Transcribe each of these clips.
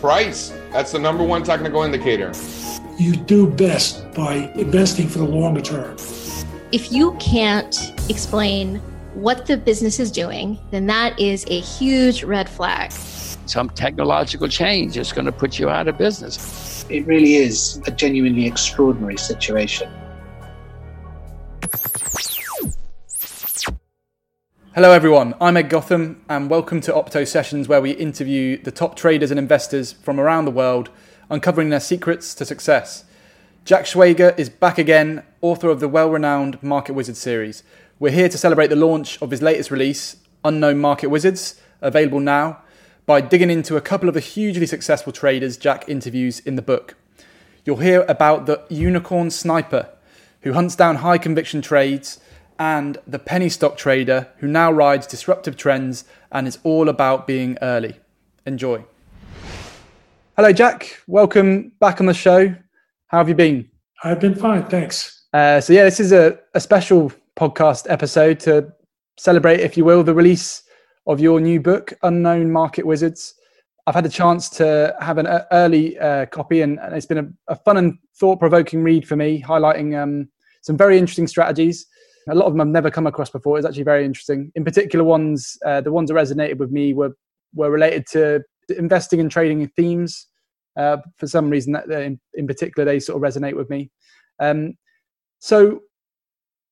Price. That's the number one technical indicator. You do best by investing for the longer term. If you can't explain what the business is doing, then that is a huge red flag. Some technological change is going to put you out of business. It really is a genuinely extraordinary situation. Hello, everyone. I'm Ed Gotham, and welcome to Opto Sessions, where we interview the top traders and investors from around the world, uncovering their secrets to success. Jack Schwager is back again, author of the well renowned Market Wizards series. We're here to celebrate the launch of his latest release, Unknown Market Wizards, available now, by digging into a couple of the hugely successful traders Jack interviews in the book. You'll hear about the unicorn sniper, who hunts down high conviction trades and the penny stock trader who now rides disruptive trends and is all about being early. Enjoy. Hello, Jack. Welcome back on the show. How have you been? I've been fine, thanks. Uh, so, yeah, this is a, a special podcast episode to celebrate, if you will, the release of your new book, Unknown Market Wizards. I've had a chance to have an early uh, copy, and, and, it's been a, a fun and thought provoking read for me, highlighting um, some very interesting strategies a lot of them I've never come across before. It's actually very interesting. In particular, ones uh, the ones that resonated with me were were related to investing and trading in themes. Uh, for some reason, that in, in, particular, they sort of resonate with me. Um, so,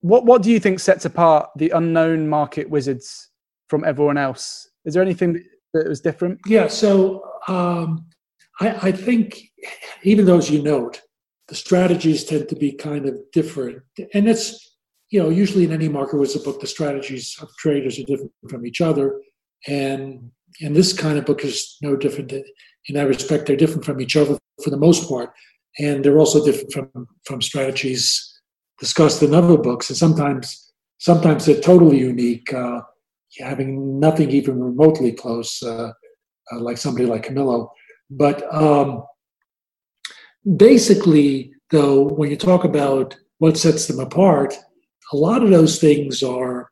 what what do you think sets apart the unknown market wizards from everyone else? Is there anything that was different? Yeah. So, um, I, I think even those you note, the strategies tend to be kind of different, and it's you know, usually in any Market Wizards book, the strategies of traders are different from each other. And and this kind of book is no different in that respect. They're different from each other for the most part. And they're also different from, from strategies discussed in other books. And sometimes sometimes they're totally unique, uh, having nothing even remotely close, uh, uh, like somebody like Camillo. But um, basically, though, when you talk about what sets them apart, a lot of those things are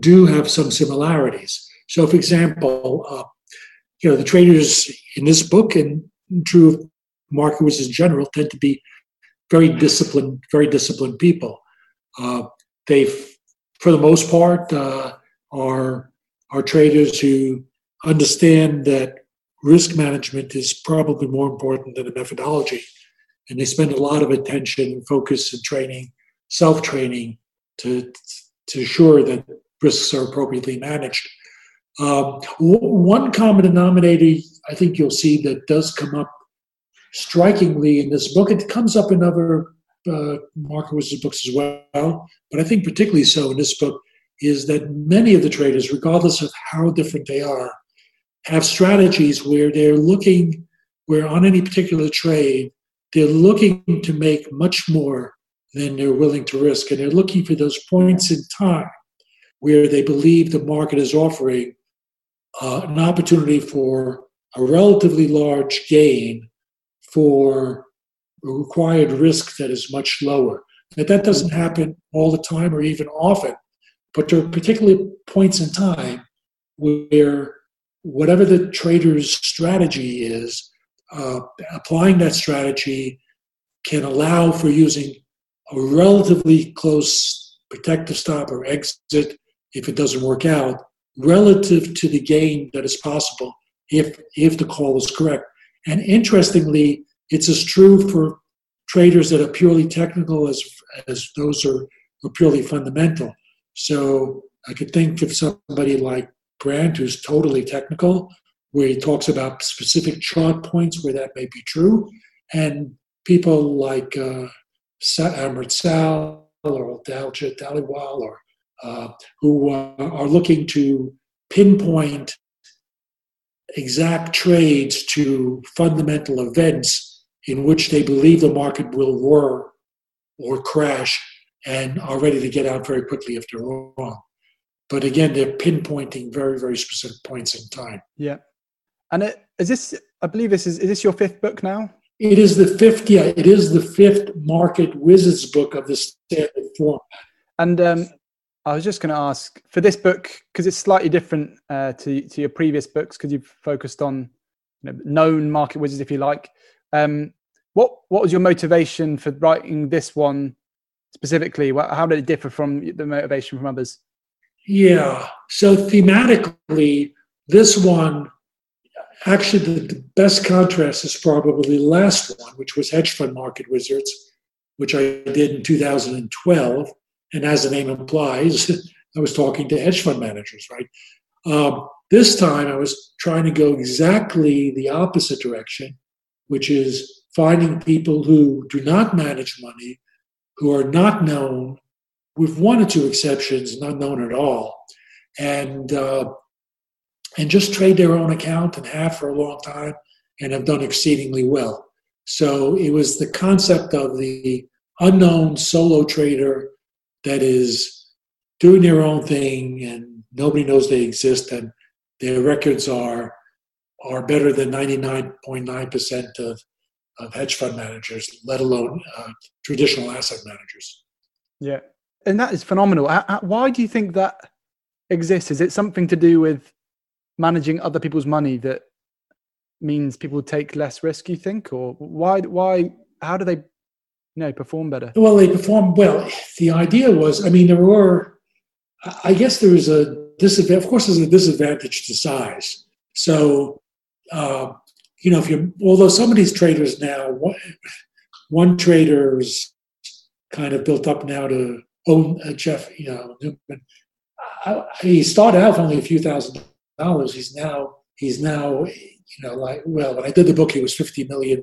do have some similarities. So, for example, uh, you know the traders in this book and true of market wizards in general tend to be very disciplined, very disciplined people. Uh, they, for the most part, uh, are are traders who understand that risk management is probably more important than a methodology, and they spend a lot of attention, focus, and training, self training to to ensure that risks are appropriately managed. Um, one common denominator I think you'll see that does come up strikingly in this book. It comes up in other uh, Market Wizards books as well, but I think particularly so in this book is that many of the traders, regardless of how different they are, have strategies where they're looking, where on any particular trade, they're looking to make much more than they're willing to risk. And they're looking for those points in time where they believe the market is offering uh, an opportunity for a relatively large gain for a required risk that is much lower. Now, that doesn't happen all the time or even often, but there are particularly points in time where whatever the trader's strategy is, uh, applying that strategy can allow for using a relatively close protective stop or exit if it doesn't work out relative to the gain that is possible if if the call is correct. And interestingly, it's as true for traders that are purely technical as as those are, are purely fundamental. So I could think of somebody like Brandt who's totally technical, where he talks about specific chart points where that may be true, and people like uh, Amrit Sall or Daljit Dhaliwal or uh, who uh, are looking to pinpoint exact trades to fundamental events in which they believe the market will roar or crash and are ready to get out very quickly if they're wrong. But again, they're pinpointing very, very specific points in time. Yeah. And it, is this, I believe this is, is this your fifth book now? It is the fifth, yeah, it is the fifth Market Wizards book of the standard format. And um, I was just going to ask for this book because it's slightly different uh, to to your previous books because you've focused on you know, known market wizards, if you like. Um, what what was your motivation for writing this one specifically? How did it differ from the motivation from others? Yeah. So thematically, this one actually the, best contrast is probably the last one, which was hedge fund market wizards, which I did in 2012 and as the name implies, I was talking to hedge fund managers, right? Um, this time I was trying to go exactly the opposite direction, which is finding people who do not manage money, who are not known, with one or two exceptions, not known at all, and uh, and just trade their own account and have for a long time and have done exceedingly well. So it was the concept of the unknown solo trader that is doing their own thing and nobody knows they exist and their records are are better than 99.9% of, of hedge fund managers, let alone uh, traditional asset managers. Yeah. And that is phenomenal. Why do you think that exists? Is it something to do with managing other people's money that means people take less risk, you think? Or why, why, how do they you know, perform better? Well, they perform well. The idea was, I mean, there were, I guess there was a disadvantage. Of course, there's a disadvantage to size. So, uh, you know, if you, although some of these traders now, one, one trader's kind of built up now to own uh, Jeff, you know, Neumann. He started out with only a few thousand dollars. He's now, he's now, you know, like, well, when I did the book, he was 50 million.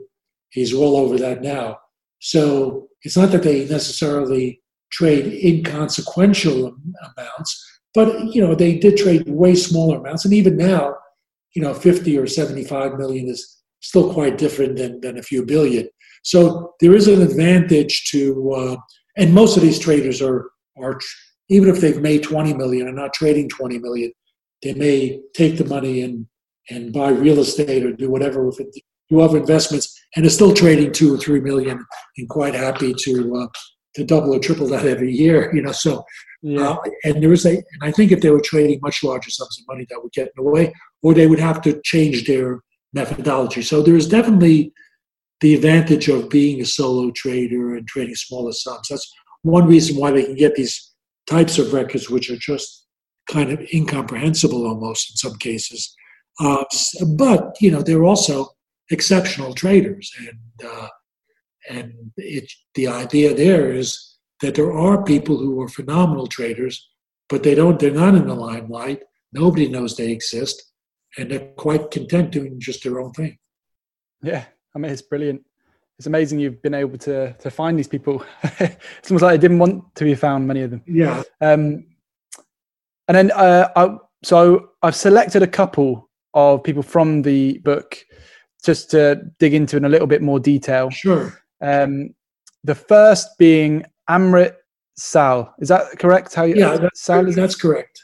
He's well over that now. So it's not that they necessarily trade inconsequential amounts, but you know they did trade way smaller amounts, and even now, you know, 50 or 75 million is still quite different than, than a few billion. So there is an advantage to, uh, and most of these traders are are even if they've made 20 million and not trading 20 million, they may take the money and and buy real estate or do whatever with it, do other investments, and are still trading two or three million, and quite happy to uh, to double or triple that every year. You know, so yeah. Uh, and there is a, and I think if they were trading much larger sums of money, that would get in the way, or they would have to change their methodology. So there is definitely the advantage of being a solo trader and trading smaller sums. That's one reason why they can get these types of records, which are just kind of incomprehensible almost in some cases. Uh, but you know, they're also exceptional traders, and uh, and it, the idea there is that there are people who are phenomenal traders, but they don't. They're not in the limelight. Nobody knows they exist, and they're quite content doing just their own thing. Yeah, I mean, it's brilliant. It's amazing you've been able to to find these people. it's almost like I didn't want to be found. Many of them. Yeah. Um, and then uh, I, so I've selected a couple of people from the book just to dig into in a little bit more detail. Sure. Um, the first being Amrit Sall. Is that correct? How you, yeah, that's, Sall, that's correct.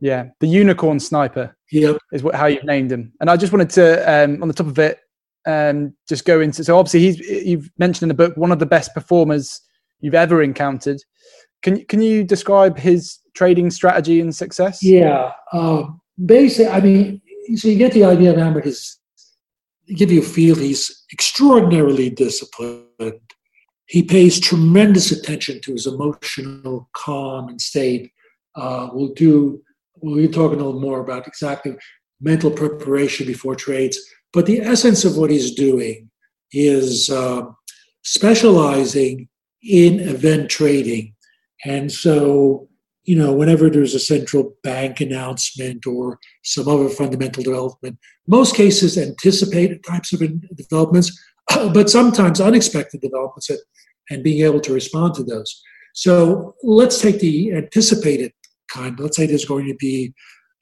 Yeah, the unicorn sniper. Yep. Is what how you've named him. And I just wanted to, um, on the top of it, um, just go into. So obviously, he's you've mentioned in the book one of the best performers you've ever encountered. Can can you describe his trading strategy and success? Yeah, uh, basically, I mean, so you get the idea of Amrit is give you a feel he's extraordinarily disciplined. He pays tremendous attention to his emotional calm and state. Uh, we'll do, we'll be talking a little more about exactly mental preparation before trades. But the essence of what he's doing is uh, specializing in event trading. And so you know, whenever there's a central bank announcement or some other fundamental development, most cases anticipated types of developments, but sometimes unexpected developments and being able to respond to those. So let's take the anticipated kind. Let's say there's going to be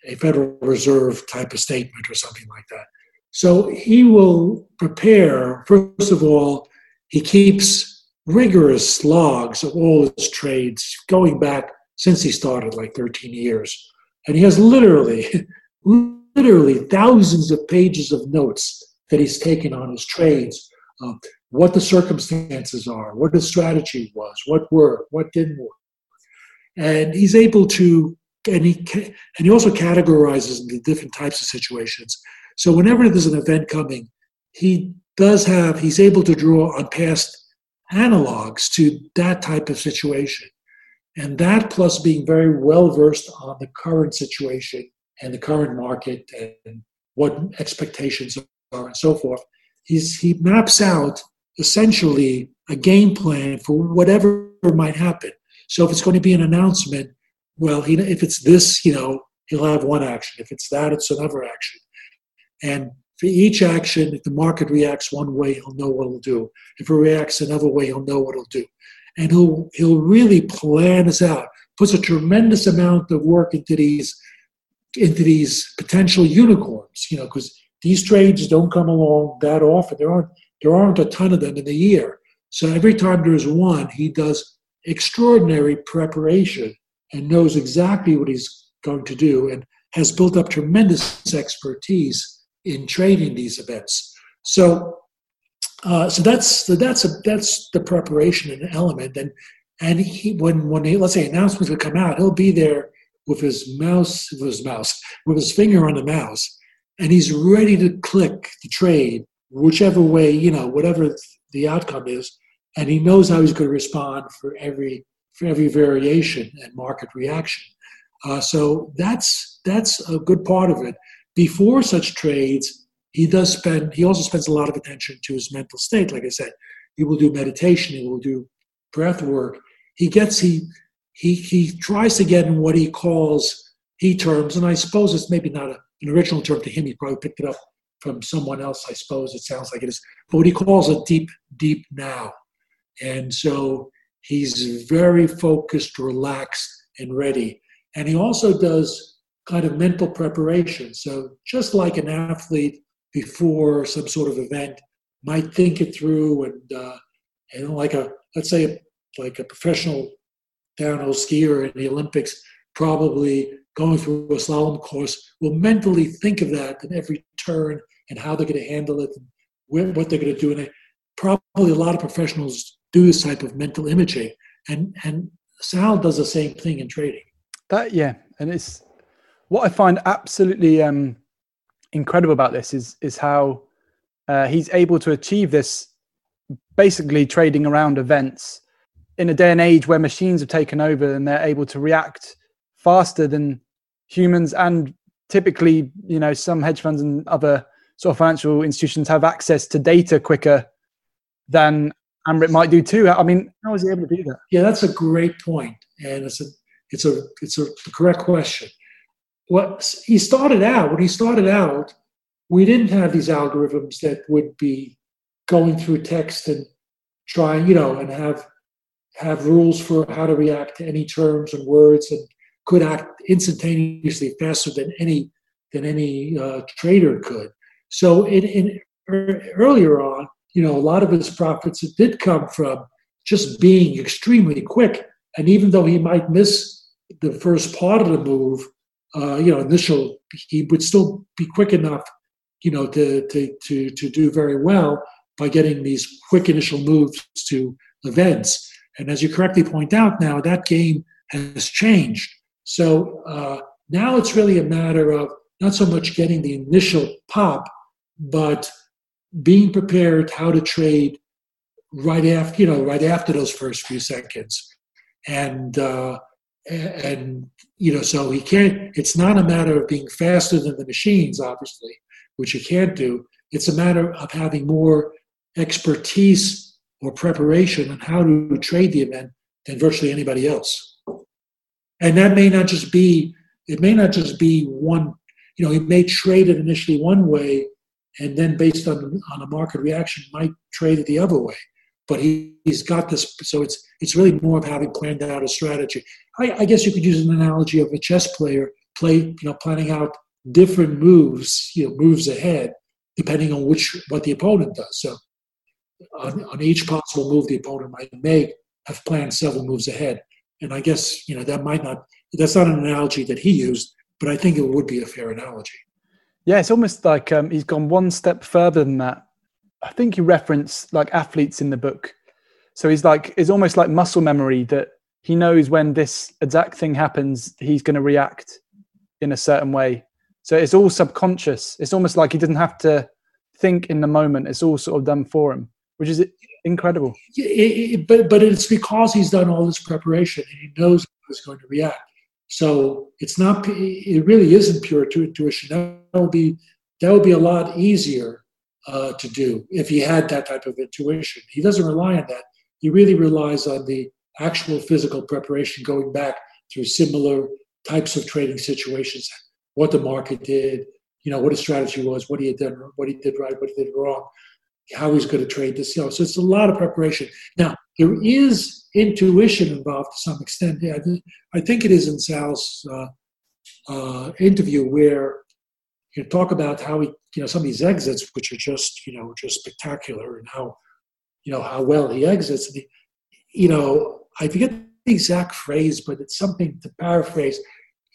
a Federal Reserve type of statement or something like that. So he will prepare, first of all, he keeps rigorous logs of all his trades going back since he started, like 13 years. And he has literally, literally thousands of pages of notes that he's taken on his trades, uh, what the circumstances are, what the strategy was, what worked, what didn't work. and he's able to and he and he also categorizes the different types of situations. So whenever there's an event coming, he does have he's able to draw on past analogs to that type of situation. And that plus being very well versed on the current situation and the current market and what expectations are and so forth, he's, he maps out essentially a game plan for whatever might happen. So if it's going to be an announcement, well, he, if it's this, you know, he'll have one action. If it's that, it's another action. And for each action, if the market reacts one way, he'll know what it'll do. If it reacts another way, he'll know what it'll do. And he'll he'll really plan this out. Puts a tremendous amount of work into these into these potential unicorns, you know, because these trades don't come along that often. There aren't there aren't a ton of them in the year. So every time there's one, he does extraordinary preparation and knows exactly what he's going to do and has built up tremendous expertise in trading these events. So, uh, so that's that's a, that's the preparation and element. And and he when when he, let's say announcements would come out, he'll be there with his mouse with his mouse with his finger on the mouse, and he's ready to click the trade whichever way you know whatever the outcome is, and he knows how he's going to respond for every for every variation and market reaction. Uh, so that's that's a good part of it. Before such trades, he does spend. He also spends a lot of attention to his mental state. Like I said, he will do meditation. He will do breath work. He gets he he he tries to get in what he calls he terms, and I suppose it's maybe not a, an original term to him. He probably picked it up from someone else. I suppose it sounds like it is, but what he calls a deep deep now, and so he's very focused, relaxed, and ready. And he also does kind of mental preparation. So just like an athlete before some sort of event might think it through and uh, and like a let's say like a professional downhill skier in the Olympics probably going through a slalom course will mentally think of that in every turn and how they're going to handle it and what they're going to do. And probably a lot of professionals do this type of mental imaging. And and Sall does the same thing in trading. That yeah, and it's what I find absolutely um, incredible about this is is how uh, he's able to achieve this, basically trading around events in a day and age where machines have taken over and they're able to react faster than humans and typically you know some hedge funds and other sort of financial institutions have access to data quicker than Amrit might do too. I mean, how was he able to do that? Yeah, that's a great point, and it's a it's a it's a correct question. What he started out when he started out, we didn't have these algorithms that would be going through text and trying, you know, and have have rules for how to react to any terms and words, and could act instantaneously faster than any than any uh, trader could. So in, in earlier on, you know, a lot of his profits did come from just being extremely quick. And even though he might miss the first part of the move, uh, you know, initial, he would still be quick enough, you know, to, to, to, to do very well by getting these quick initial moves to events. And as you correctly point out now, that game has changed. So uh, now it's really a matter of not so much getting the initial pop, but being prepared how to trade right after you know right after those first few seconds and uh, and you know so he can't it's not a matter of being faster than the machines obviously which you can't do. It's a matter of having more expertise or preparation on how to trade the event than virtually anybody else. And that may not just be it may not just be one you know he may trade it initially one way and then based on on a market reaction might trade it the other way but he, he's got this so it's it's really more of having planned out a strategy. I, I, guess you could use an analogy of a chess player play you know planning out different moves you know moves ahead depending on which what the opponent does. So on, on each possible move the opponent might make have planned several moves ahead. And i guess you know that might not that's not an analogy that he used but i think it would be a fair analogy. Yeah, it's almost like um, he's gone one step further than that. I think you reference like athletes in the book. So he's like, it's almost like muscle memory that he knows when this exact thing happens, he's going to react in a certain way. So it's all subconscious. It's almost like he doesn't have to think in the moment. It's all sort of done for him, which is incredible. It, it, but but it's because he's done all this preparation and he knows how he's going to react. So it's not. It really isn't pure intuition. That would be that would be a lot easier uh, to do if he had that type of intuition. He doesn't rely on that. He really relies on the actual physical preparation, going back through similar types of trading situations, what the market did, you know, what his strategy was, what he had done, what he did right, what he did wrong, how he's going to trade this. You know, so it's a lot of preparation. Now there is intuition involved to some extent. Yeah, I think it is in Sall's uh, uh, interview where you know, talk about how he, you know, some of these exits, which are just, you know, just spectacular, and how, you know, how well he exits. He, you know, I forget the exact phrase, but it's something to paraphrase.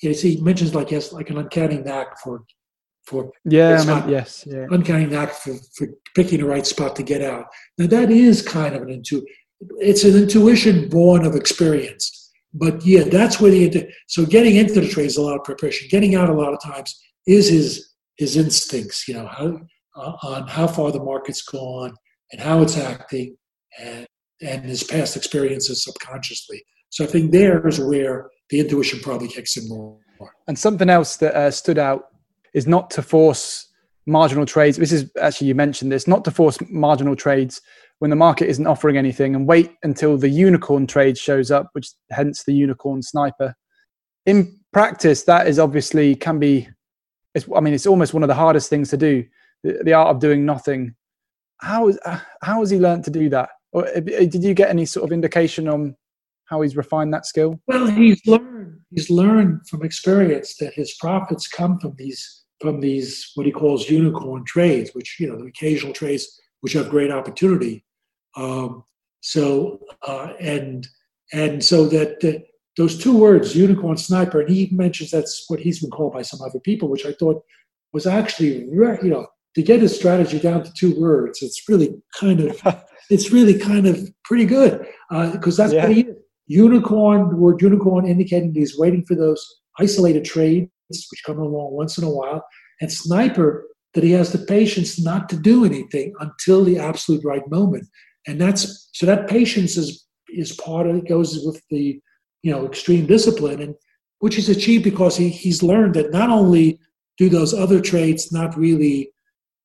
You see, he mentions like yes, like an uncanny knack for for yeah, I mean, yes, yeah, uncanny knack for, for picking the right spot to get out. Now that is kind of an intuition. It's an intuition born of experience. But yeah, that's where the so getting into the trade is a lot of preparation. Getting out a lot of times is his his instincts. You know how uh, on how far the market's gone and how it's acting, and and his past experiences subconsciously. So I think there's where the intuition probably kicks in more. And something else that uh, stood out is not to force marginal trades. This is actually you mentioned this, not to force marginal trades when the market isn't offering anything, and wait until the unicorn trade shows up, which hence the unicorn sniper. In practice, that is obviously can be. I mean, it's almost one of the hardest things to do. The, the art of doing nothing. How is how has he learned to do that? Or uh, did you get any sort of indication on how he's refined that skill? Well, he's learned. He's learned from experience that his profits come from these from these what he calls unicorn trades, which you know the occasional trades which have great opportunity. Um, so uh, and and so that uh, those two words, unicorn sniper, and he mentions that's what he's been called by some other people, which I thought was actually you know to get his strategy down to two words. It's really kind of it's really kind of pretty good because uh, that's yeah. what he is. Unicorn, the word unicorn indicating he's waiting for those isolated trades which come along once in a while, and sniper that he has the patience not to do anything until the absolute right moment. And that's so that patience is is part of it goes with the you know extreme discipline and which he's achieved because he, he's learned that not only do those other trades not really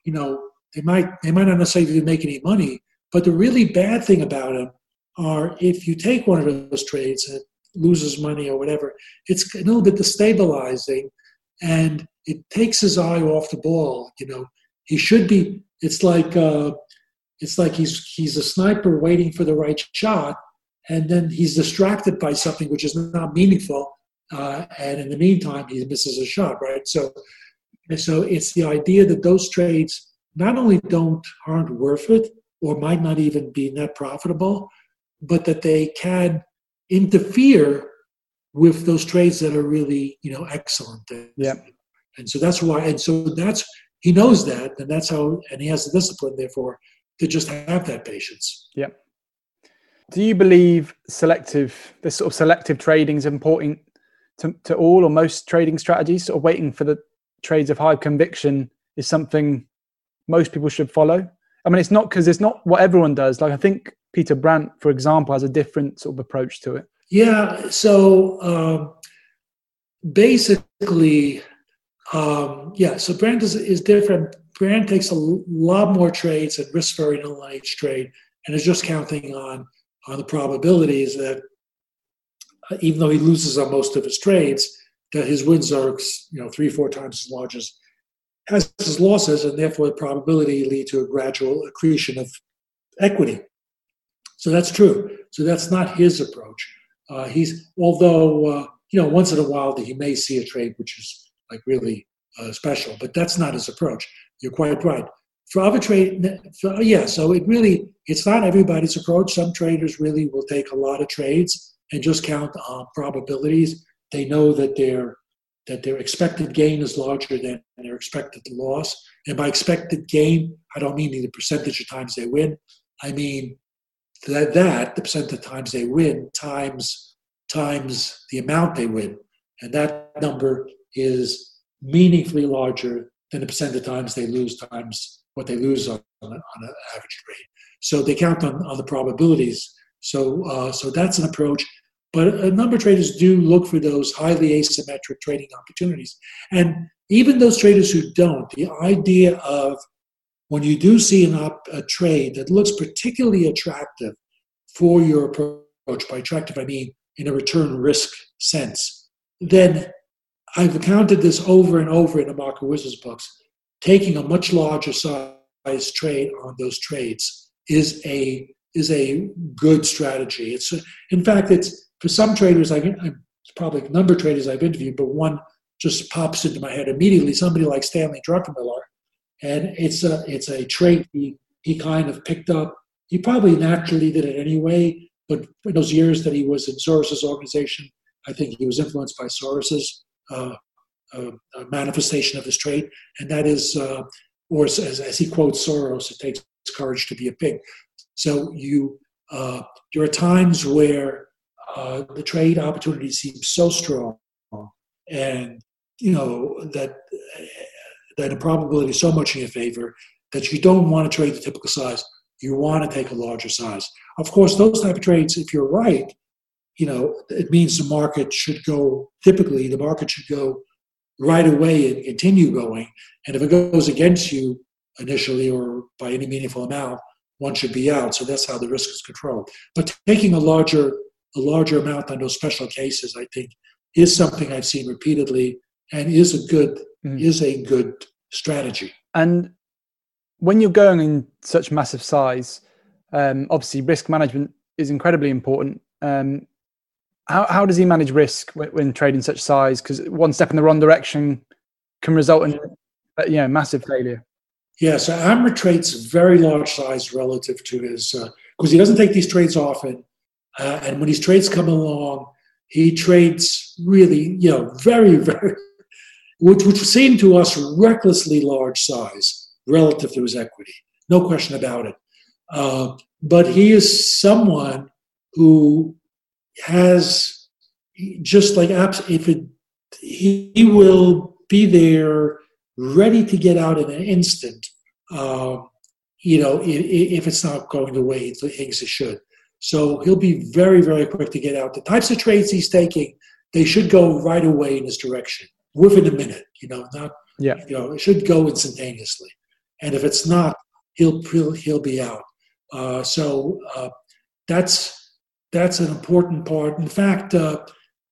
you know they might they might not necessarily make any money but the really bad thing about them are if you take one of those trades and loses money or whatever, it's a little bit destabilizing and it takes his eye off the ball. You know, he should be. It's like uh, it's like he's he's a sniper waiting for the right shot, and then he's distracted by something which is not meaningful, uh, and in the meantime he misses a shot. Right. So, so it's the idea that those trades not only don't aren't worth it, or might not even be net profitable, but that they can interfere with those trades that are really, you know, excellent. Yeah. And so that's why, and so that's, he knows that, and that's how, and he has the discipline, therefore, to just have that patience. Yeah. Do you believe selective, this sort of selective trading is important to, to all or most trading strategies? Sort of waiting for the trades of high conviction is something most people should follow? I mean, it's not because it's not what everyone does. Like I think Peter Brandt, for example, has a different sort of approach to it. Yeah. So um, basically, um, yeah. So Brandt is, is different. Brandt takes a lot more trades and risks very little trade, and is just counting on on the probabilities that uh, even though he loses on most of his trades, that his wins are you know three four times as large as has his losses, and therefore the probability lead to a gradual accretion of equity. So that's true. So that's not his approach. Uh, he's although uh, you know once in a while he may see a trade which is like really uh, special, but that's not his approach. You're quite right. For other trade, yeah. So it really it's not everybody's approach. Some traders really will take a lot of trades and just count on probabilities. They know that they're that their expected gain is larger than their expected loss. And by expected gain, I don't mean the percentage of times they win. I mean that, that the percent of times they win times times the amount they win. And that number is meaningfully larger than the percent of times they lose times what they lose on, on, an average trade. So they count on, on the probabilities. So, uh, so that's an approach. But a number of traders do look for those highly asymmetric trading opportunities. And even those traders who don't, the idea of when you do see an op, a trade that looks particularly attractive for your approach, by attractive I mean in a return risk sense, then I've counted this over and over in the Market Wizards books. Taking a much larger size trade on those trades is a is a good strategy. It's in fact it's for some traders. I'm probably a number of traders I've interviewed, but one just pops into my head immediately. Somebody like Stanley Druckenmiller, and it's a it's a trait he he kind of picked up. He probably naturally did it anyway, but in those years that he was in Soros's organization, I think he was influenced by Soros's uh, uh, manifestation of this trait, and that is, uh, or as, as, he quotes Soros, it takes courage to be a pig. So you uh, there are times where uh, the trade opportunity seems so strong, and you know that that the probability is so much in your favor that you don't want to trade the typical size. You want to take a larger size. Of course, those type of trades, if you're right, you know, it means the market should go, typically the market should go right away and continue going. And if it goes against you initially or by any meaningful amount, one should be out. So that's how the risk is controlled. But taking a larger, a larger amount on those special cases, I think, is something I've seen repeatedly and is a good mm. is a good strategy. And when you're going in such massive size, um, obviously risk management is incredibly important. Um, how, how does he manage risk when, when trading such size? Because one step in the wrong direction can result in uh, you know massive failure. Yeah, so Amrit trades very large size relative to his because uh, he doesn't take these trades often, uh, and when these trades come along, he trades really you know very very which which seem to us recklessly large size relative to his equity, no question about it. Uh, but he is someone who has just like apps if it he, he will be there ready to get out in an instant uh, you know if, if, it's not going the way he thinks it should. So he'll be very very quick to get out. The types of trades he's taking they should go right away in this direction within a minute you know not yeah. you know it should go instantaneously. And if it's not he'll he'll, he'll be out. Uh, so uh, that's that's an important part. In fact, uh,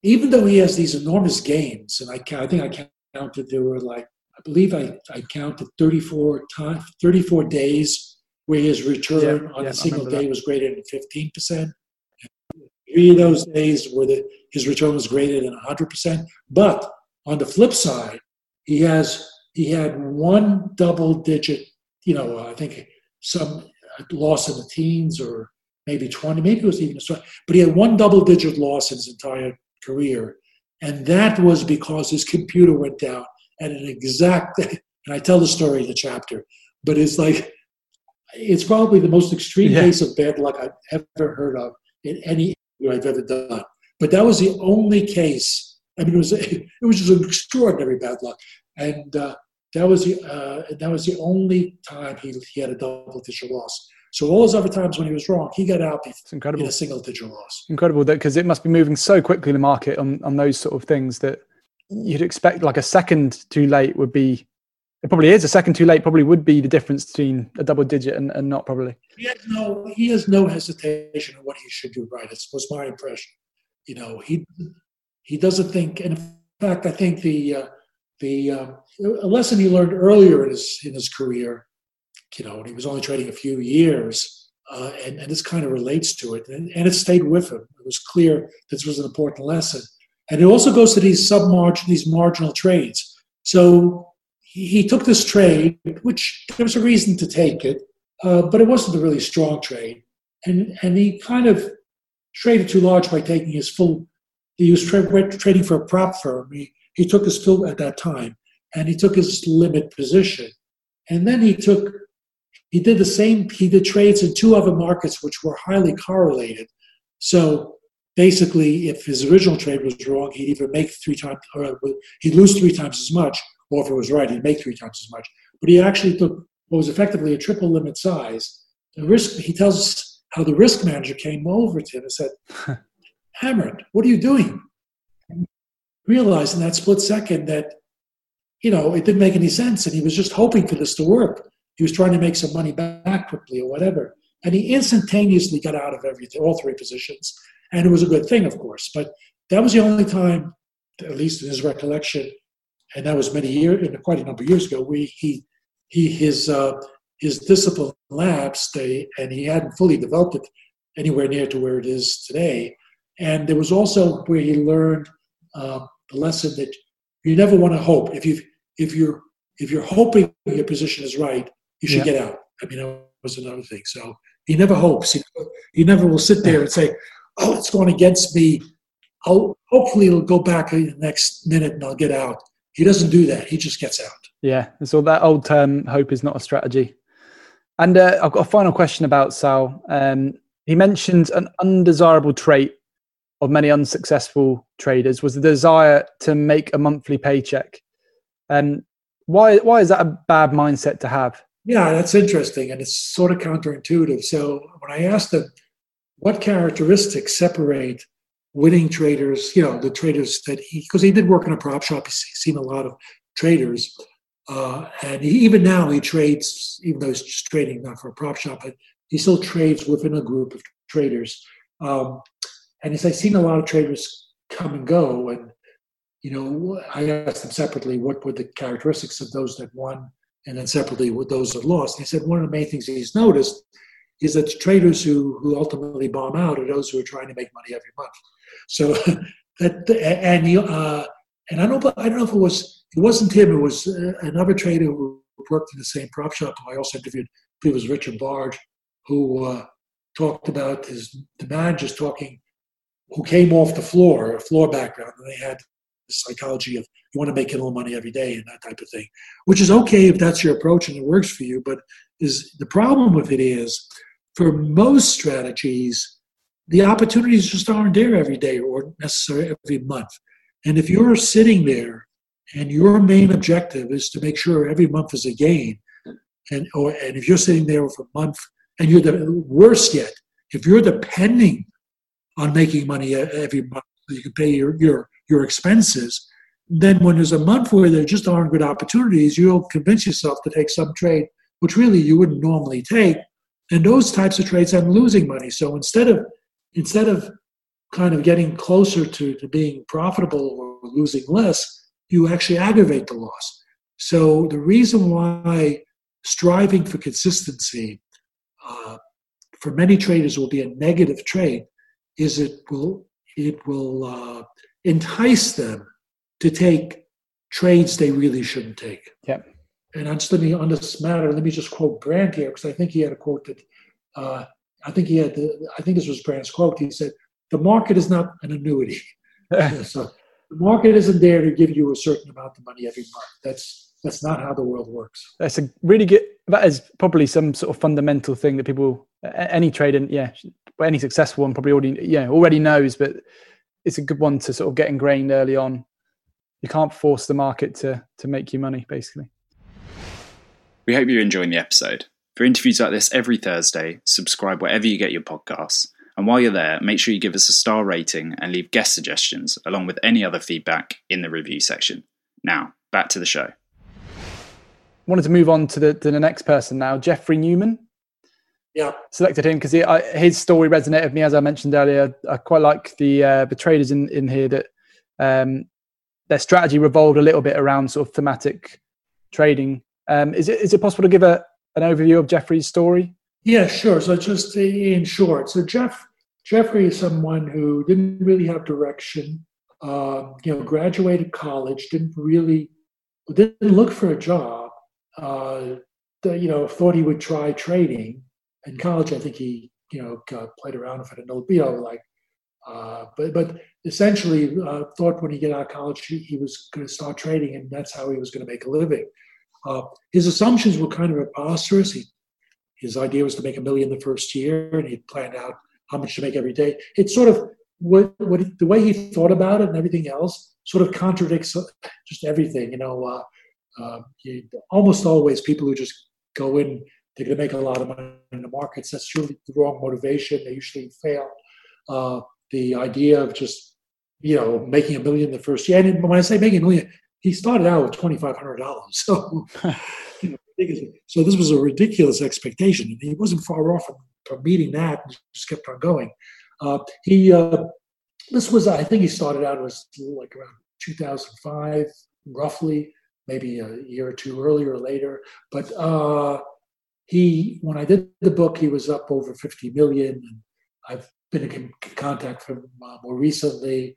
even though he has these enormous gains, and I, I think I counted there were like I believe I, I counted 34 time, 34 days where his return yeah, on yeah, a single day that. was greater than 15 percent. Three of those days where the, his return was greater than 100 percent. But on the flip side, he has he had one double digit, you know, I think some loss in the teens or maybe 20, maybe it was even a but he had one double digit loss in his entire career. And that was because his computer went down at an exact, and I tell the story in the chapter, but it's like, it's probably the most extreme yeah. case of bad luck I've ever heard of in any I've ever done. But that was the only case. I mean, it was it was just an extraordinary bad luck, and uh, that was the uh, that was the only time he, he had a double digit loss. So all those other times when he was wrong, he got out it's incredible. in a single digit loss. Incredible that because it must be moving so quickly in the market on, on those sort of things that you'd expect like a second too late would be it probably is a second too late probably would be the difference between a double digit and, and not probably he has no he has no hesitation on what he should do right it was my impression you know he he doesn't think and in fact i think the uh, the uh, a lesson he learned earlier in his in his career you know, and he was only trading a few years, uh, and, and this kind of relates to it, and, and it stayed with him. It was clear this was an important lesson, and it also goes to these submargin, these marginal trades. So he, he, took this trade, which there was a reason to take it, uh, but it wasn't a really strong trade, and and he kind of traded too large by taking his full. He was tra- trading for a prop firm. He, he took his full at that time, and he took his limit position, and then he took he did the same, he did trades in two other markets which were highly correlated. So basically, if his original trade was wrong, he'd either make three times, or uh, he'd lose three times as much, or if it was right, he'd make three times as much. But he actually took what was effectively a triple limit size. The risk, he tells us how the risk manager came over to him and said, Amrit, what are you doing? And realized in that split second that, you know, it didn't make any sense and he was just hoping for this to work. He was trying to make some money back quickly or whatever. And he instantaneously got out of everything, all three positions. And it was a good thing, of course. But that was the only time, at least in his recollection, and that was many years, quite a number of years ago, we, he, he, his, uh, his discipline lapsed, and he hadn't fully developed it anywhere near to where it is today. And there was also where he learned uh, the lesson that you never want to hope. If you if you're if you're hoping your position is right, you should yeah. get out. I mean, that was another thing. So he never hopes. He, he never will sit there and say, "Oh, it's going against me." I'll hopefully it'll go back in the next minute and I'll get out. He doesn't do that. He just gets out. Yeah. So that old term, hope is not a strategy. And uh, I've got a final question about Sall. Um, he mentioned an undesirable trait of many unsuccessful traders was the desire to make a monthly paycheck. Um, why why is that a bad mindset to have? Yeah, that's interesting, and it's sort of counterintuitive. So when I asked him what characteristics separate winning traders, you know, the traders that he because he did work in a prop shop, he's seen a lot of traders. Uh, and he, even now he trades, even though he's trading not for a prop shop, but he still trades within a group of traders. Um, and as I've seen a lot of traders come and go, and you know, I asked them separately what were the characteristics of those that won, and then separately what those that lost. And he said one of the main things he's noticed is that traders who who ultimately bomb out are those who are trying to make money every month. So that and he, uh, and I don't I don't know if it was it wasn't him. It was uh, another trader who worked in the same prop shop. I also interviewed. It was Richard Bargh, who uh, talked about his the managers talking who came off the floor, a floor background, and they had psychology of you want to make a little money every day and that type of thing, which is okay if that's your approach and it works for you. But is the problem with it is for most strategies, the opportunities just aren't there every day or necessarily every month. And if you're sitting there and your main objective is to make sure every month is a gain, and or and if you're sitting there for a month and you're the worse yet, if you're depending on making money every month so you can pay your, your, your expenses, then when there's a month where there just aren't good opportunities, you'll convince yourself to take some trade which really you wouldn't normally take. And those types of trades end losing money. So instead of instead of kind of getting closer to, to being profitable or losing less, you actually aggravate the loss. So the reason why striving for consistency uh, for many traders will be a negative trade is it will it will uh, entice them to take trades they really shouldn't take. Yep. And I'm just let me on this matter. Let me just quote Brandt here because I think he had a quote that uh, I think he had. The, I think this was Brandt's quote. He said, "The market is not an annuity. so the market isn't there to give you a certain amount of money every month. That's that's not how the world works. That's a really good. That is probably some sort of fundamental thing that people, any trader, yeah, any successful one probably already yeah already knows, but it's a good one to sort of get ingrained early on. You can't force the market to to make you money, basically. We hope you're enjoying the episode. For interviews like this every Thursday, subscribe wherever you get your podcasts. And while you're there, make sure you give us a star rating and leave guest suggestions along with any other feedback in the review section. Now, back to the show. Wanted to move on to the, to the next person now, Jeffrey Neumann yeah. selected him because his story resonated with me as I mentioned earlier. I quite like the uh, the traders in in here that um, their strategy revolved a little bit around sort of thematic trading. Um, is it is it possible to give a an overview of Jeffrey's story? Yeah, sure. So just in short, so Jeff Jeffrey is someone who didn't really have direction. Uh, you know, graduated college, didn't really didn't look for a job. Uh, you know, thought he would try trading in college, I think he, you know, played around with it and you know, like, uh, but but essentially uh, thought when he get out of college he, he was going to start trading and that's how he was going to make a living. Uh, his assumptions were kind of preposterous. He, his idea was to make a million the first year, and he planned out how much to make every day. It's sort of what, what he, the way he thought about it and everything else sort of contradicts just everything. You know, uh, uh, you, almost always people who just go in, they're going to make a lot of money in the markets. That's usually the wrong motivation. They usually fail. Uh, the idea of just, you know, making a million the first year. And when I say making a million, he started out with twenty five hundred dollars. So, you know, so this was a ridiculous expectation, and he wasn't far off from, from meeting that. And just kept on going. Uh, he uh, this was I think he started out was like around 2005, roughly, maybe a year or two earlier or later. But uh, he, when I did the book, he was up over 50 million. And I've been in contact with him uh, more recently,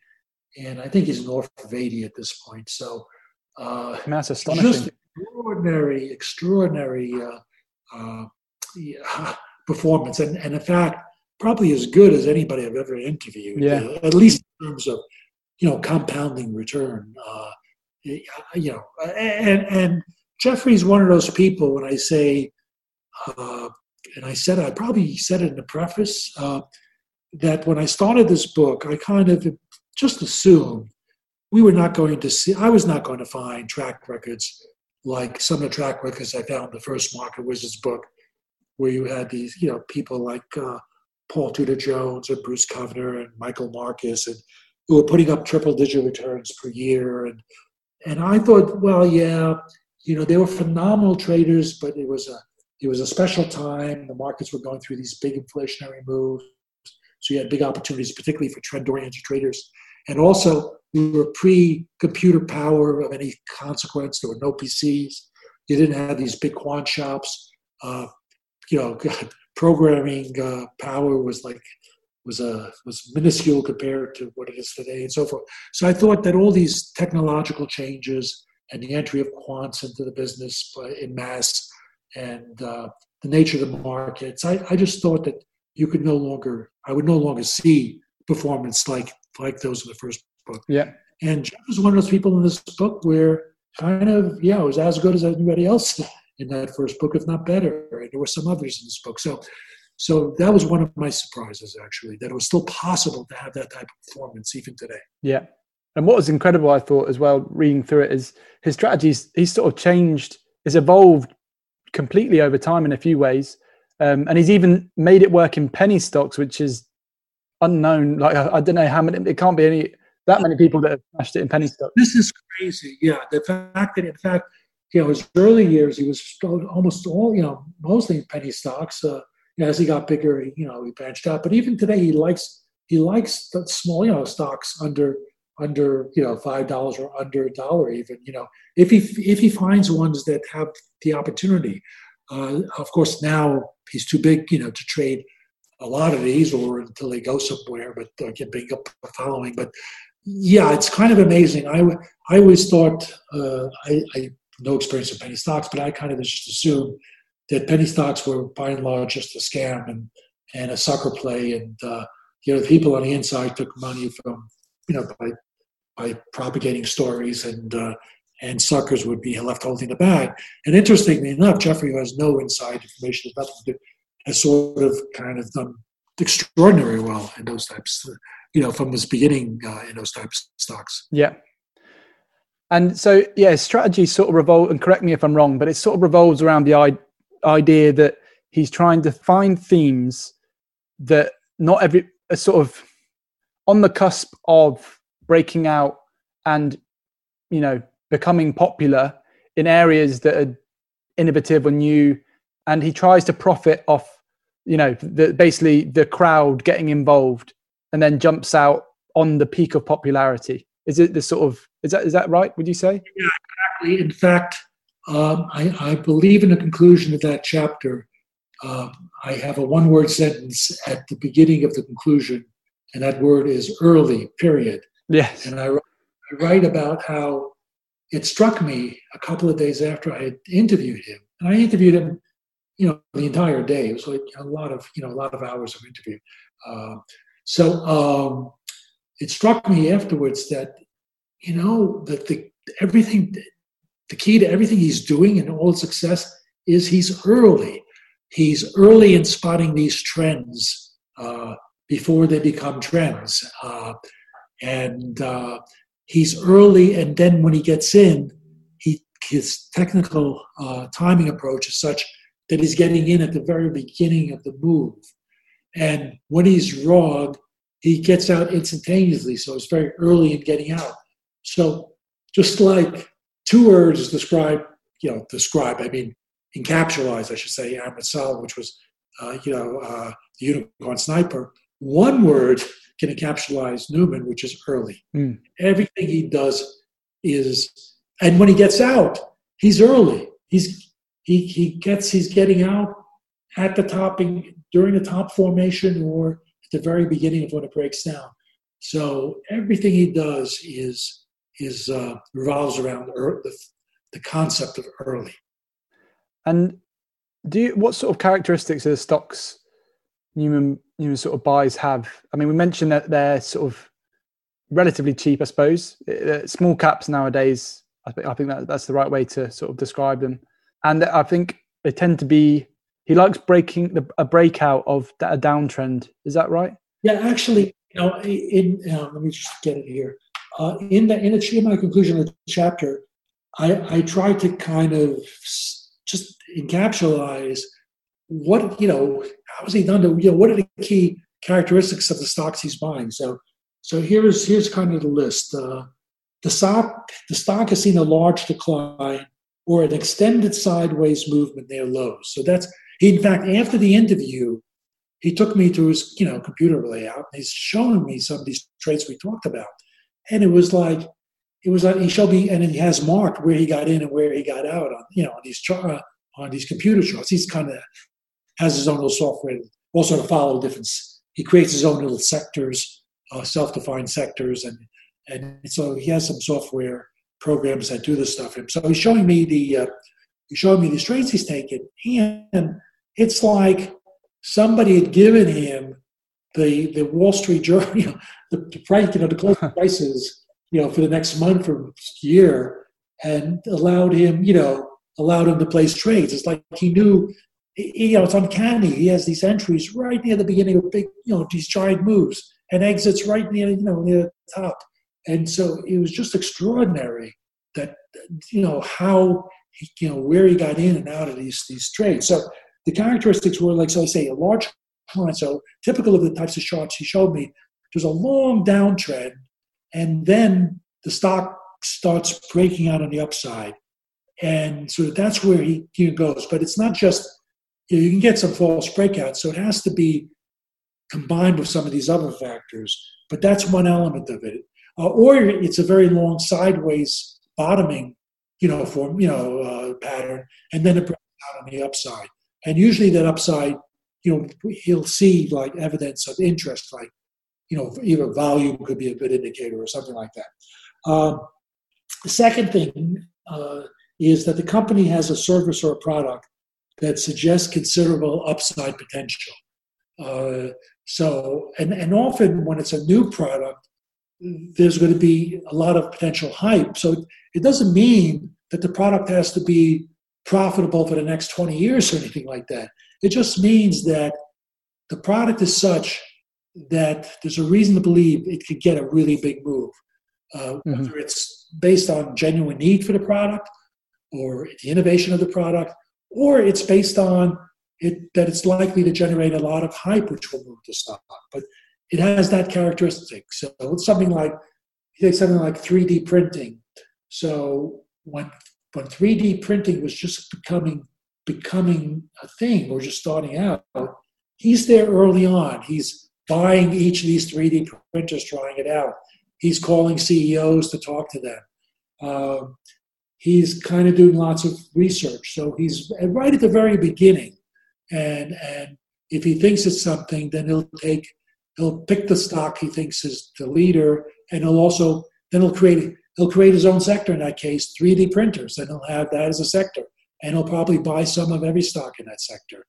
and I think he's north of 80 at this point. So uh, that's astonishing. Just extraordinary, extraordinary uh, uh, yeah, performance, and, and in fact, probably as good as anybody I've ever interviewed. Yeah. Uh, at least in terms of you know compounding return. Uh, you know, and and Jeffrey's one of those people. When I say, uh, and I said I probably said it in the preface uh, that when I started this book, I kind of just assumed we were not going to see. I was not going to find track records like some of the track records I found in the first Market Wizards book, where you had these, you know, people like uh, Paul Tudor Jones and Bruce Kovner and Michael Marcus, and who were putting up triple digit returns per year. And and I thought, well, yeah, you know, they were phenomenal traders, but it was a it was a special time. The markets were going through these big inflationary moves, so you had big opportunities, particularly for trend oriented traders. And also, we were pre computer power of any consequence. There were no PCs. You didn't have these big quant shops. Uh, you know, programming uh, power was like was a was minuscule compared to what it is today, and so forth. So I thought that all these technological changes and the entry of quants into the business in mass and uh, the nature of the markets, I, I just thought that you could no longer, I would no longer see performance like like those in the first book. Yeah. And Jeff was one of those people in this book where kind of, yeah, it was as good as anybody else in that first book, if not better. And there were some others in this book. So, so that was one of my surprises, actually, that it was still possible to have that type of performance even today. Yeah. And what was incredible, I thought, as well, reading through it, is his strategies, he's sort of changed, has evolved completely over time in a few ways. Um, and he's even made it work in penny stocks, which is unknown. Like I, I, don't know how many. It can't be any that many people that have smashed it in penny stocks. This is crazy. Yeah, the fact that in fact, you know, his early years he was almost all you know mostly penny stocks. Uh, as he got bigger, he, you know, he branched out. But even today, he likes he likes the small you know stocks under under you know five dollars or under a dollar even you know if he if he finds ones that have the opportunity uh, of course now he's too big you know to trade a lot of these or until they go somewhere, but uh, get big up following. But yeah, it's kind of amazing. I, I always thought, uh, I, I no experience in penny stocks, but I kind of just assumed that penny stocks were by and large just a scam and, and a sucker play. And, uh, you know, the people on the inside took money from, you know, by, by propagating stories and, uh, and suckers would be left holding the bag. And interestingly enough, Jeffrey, who has no inside information, to do, has sort of kind of done extraordinary well in those types, you know, from his beginning uh, in those types of stocks. Yeah. And so, yeah, strategy sort of revolves, and correct me if I'm wrong, but it sort of revolves around the I- idea that he's trying to find themes that not every, sort of on the cusp of breaking out and, you know, becoming popular in areas that are innovative or new. And he tries to profit off you know the, basically the crowd getting involved and then jumps out on the peak of popularity. Is it the sort of is that is that right would you say? Yeah exactly. In fact um, I, I, believe in the conclusion of that chapter. Um, i have a one word sentence at the beginning of the conclusion and that word is early period yes and i, I write about how it struck me a couple of days after i had interviewed him and i interviewed him you know, the entire day. It was like a lot of, you know, a lot of hours of interview. Uh, so um, it struck me afterwards that, you know, that the everything, the key to everything he's doing and all success is he's early. He's early in spotting these trends uh, before they become trends. Uh, and uh, he's early, and then when he gets in, he his technical uh, timing approach is such that he's getting in at the very beginning of the move. And when he's wrong, he gets out instantaneously. So it's very early in getting out. So just like two words describe, you know, describe, I mean, encapsulize, I should say, Sall, which was, uh, you know, uh, the unicorn sniper. One word can encapsulize Neumann, which is early. Mm. Everything he does is, and when he gets out, he's early. He's he he gets he's getting out at the topping during the top formation or at the very beginning of when it breaks down. So everything he does is is uh, revolves around the, the concept of early. And do you, what sort of characteristics of the stocks Neumann Neumann sort of buys have? I mean, we mentioned that they're sort of relatively cheap, I suppose. Uh, small caps nowadays, I think I think that that's the right way to sort of describe them. And I think they tend to be. He likes breaking the, a breakout of a downtrend. Is that right? Yeah, actually, you know, in uh, let me just get it here. Uh, in the in the my conclusion of the chapter, I I tried to kind of just encapsulize what you know how has he done to you know what are the key characteristics of the stocks he's buying? So so here's here's kind of the list. Uh, the stock the stock has seen a large decline or an extended sideways movement near lows. So that's he, in fact after the interview he took me to his you know computer layout he's showing me some of these traits we talked about. And it was like it was like he showed me and he has marked where he got in and where he got out on you know on these chart on these computer charts. He's kind of has his own little software, also to follow different. He creates his own little sectors, uh, self-defined sectors, and and so he has some software programs that do this stuff. And so he's showing me the uh, he's showing me the trades he's taken, and it's like somebody had given him the the Wall Street Journal, you know, the, the price, you know, the close prices, you know, for the next month or year, and allowed him, you know, allowed him to place trades. It's like he knew you know, it's uncanny. He has these entries right near the beginning of big, you know, these giant moves and exits right near, you know, near the top. And so it was just extraordinary that, you know, how, he, you know, where he got in and out of these, these trades. So the characteristics were, like, so I say, a large client. So typical of the types of charts he showed me, there's a long downtrend and then the stock starts breaking out on the upside. And so that's where he, he goes. But it's not just you, know, you can get some false breakouts. So it has to be combined with some of these other factors. But that's one element of it. Uh, or it's a very long sideways bottoming, you know, form, you know, uh, pattern, and then it breaks out on the upside. And usually that upside, you know, he'll see like evidence of interest, like, you know, either volume could be a good indicator or something like that. Um, the second thing uh, is that the company has a service or a product that suggests considerable upside potential. Uh, so, and, and often when it's a new product, there's going to be a lot of potential hype. So it doesn't mean that the product has to be profitable for the next 20 years or anything like that. It just means that the product is such that there's a reason to believe it could get a really big move. Uh, mm-hmm. Whether it's based on genuine need for the product or the innovation of the product or it's based on it that it's likely to generate a lot of hype, which will move the stock. But it has that characteristic. So it's something like you take something like 3D printing. So when when 3D printing was just becoming becoming a thing or just starting out, he's there early on. He's buying each of these 3D printers, trying it out. He's calling CEOs to talk to them. Um, he's kind of doing lots of research. So he's right at the very beginning, and and if he thinks it's something, then he'll take he'll pick the stock he thinks is the leader, and he'll also then he'll create he'll create his own sector in that case, 3D printers, and he'll have that as a sector, and he'll probably buy some of every stock in that sector.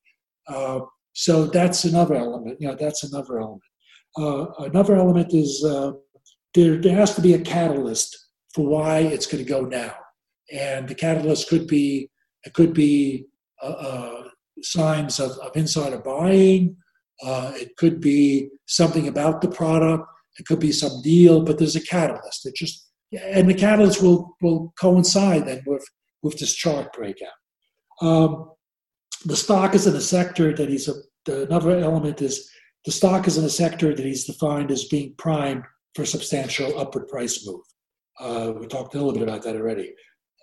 Uh, so that's another element. You know, that's another element. Uh, another element is uh, there, there has to be a catalyst for why it's going to go now and the catalyst could be it could be uh, uh, signs of, of insider buying. Uh, it could be something about the product. It could be some deal, but there's a catalyst. It just and the catalyst will will coincide then with with this chart breakout. Um, the stock is in a sector that he's a, another element is the stock is in a sector that he's defined as being primed for substantial upward price move. Uh, we talked a little bit about that already.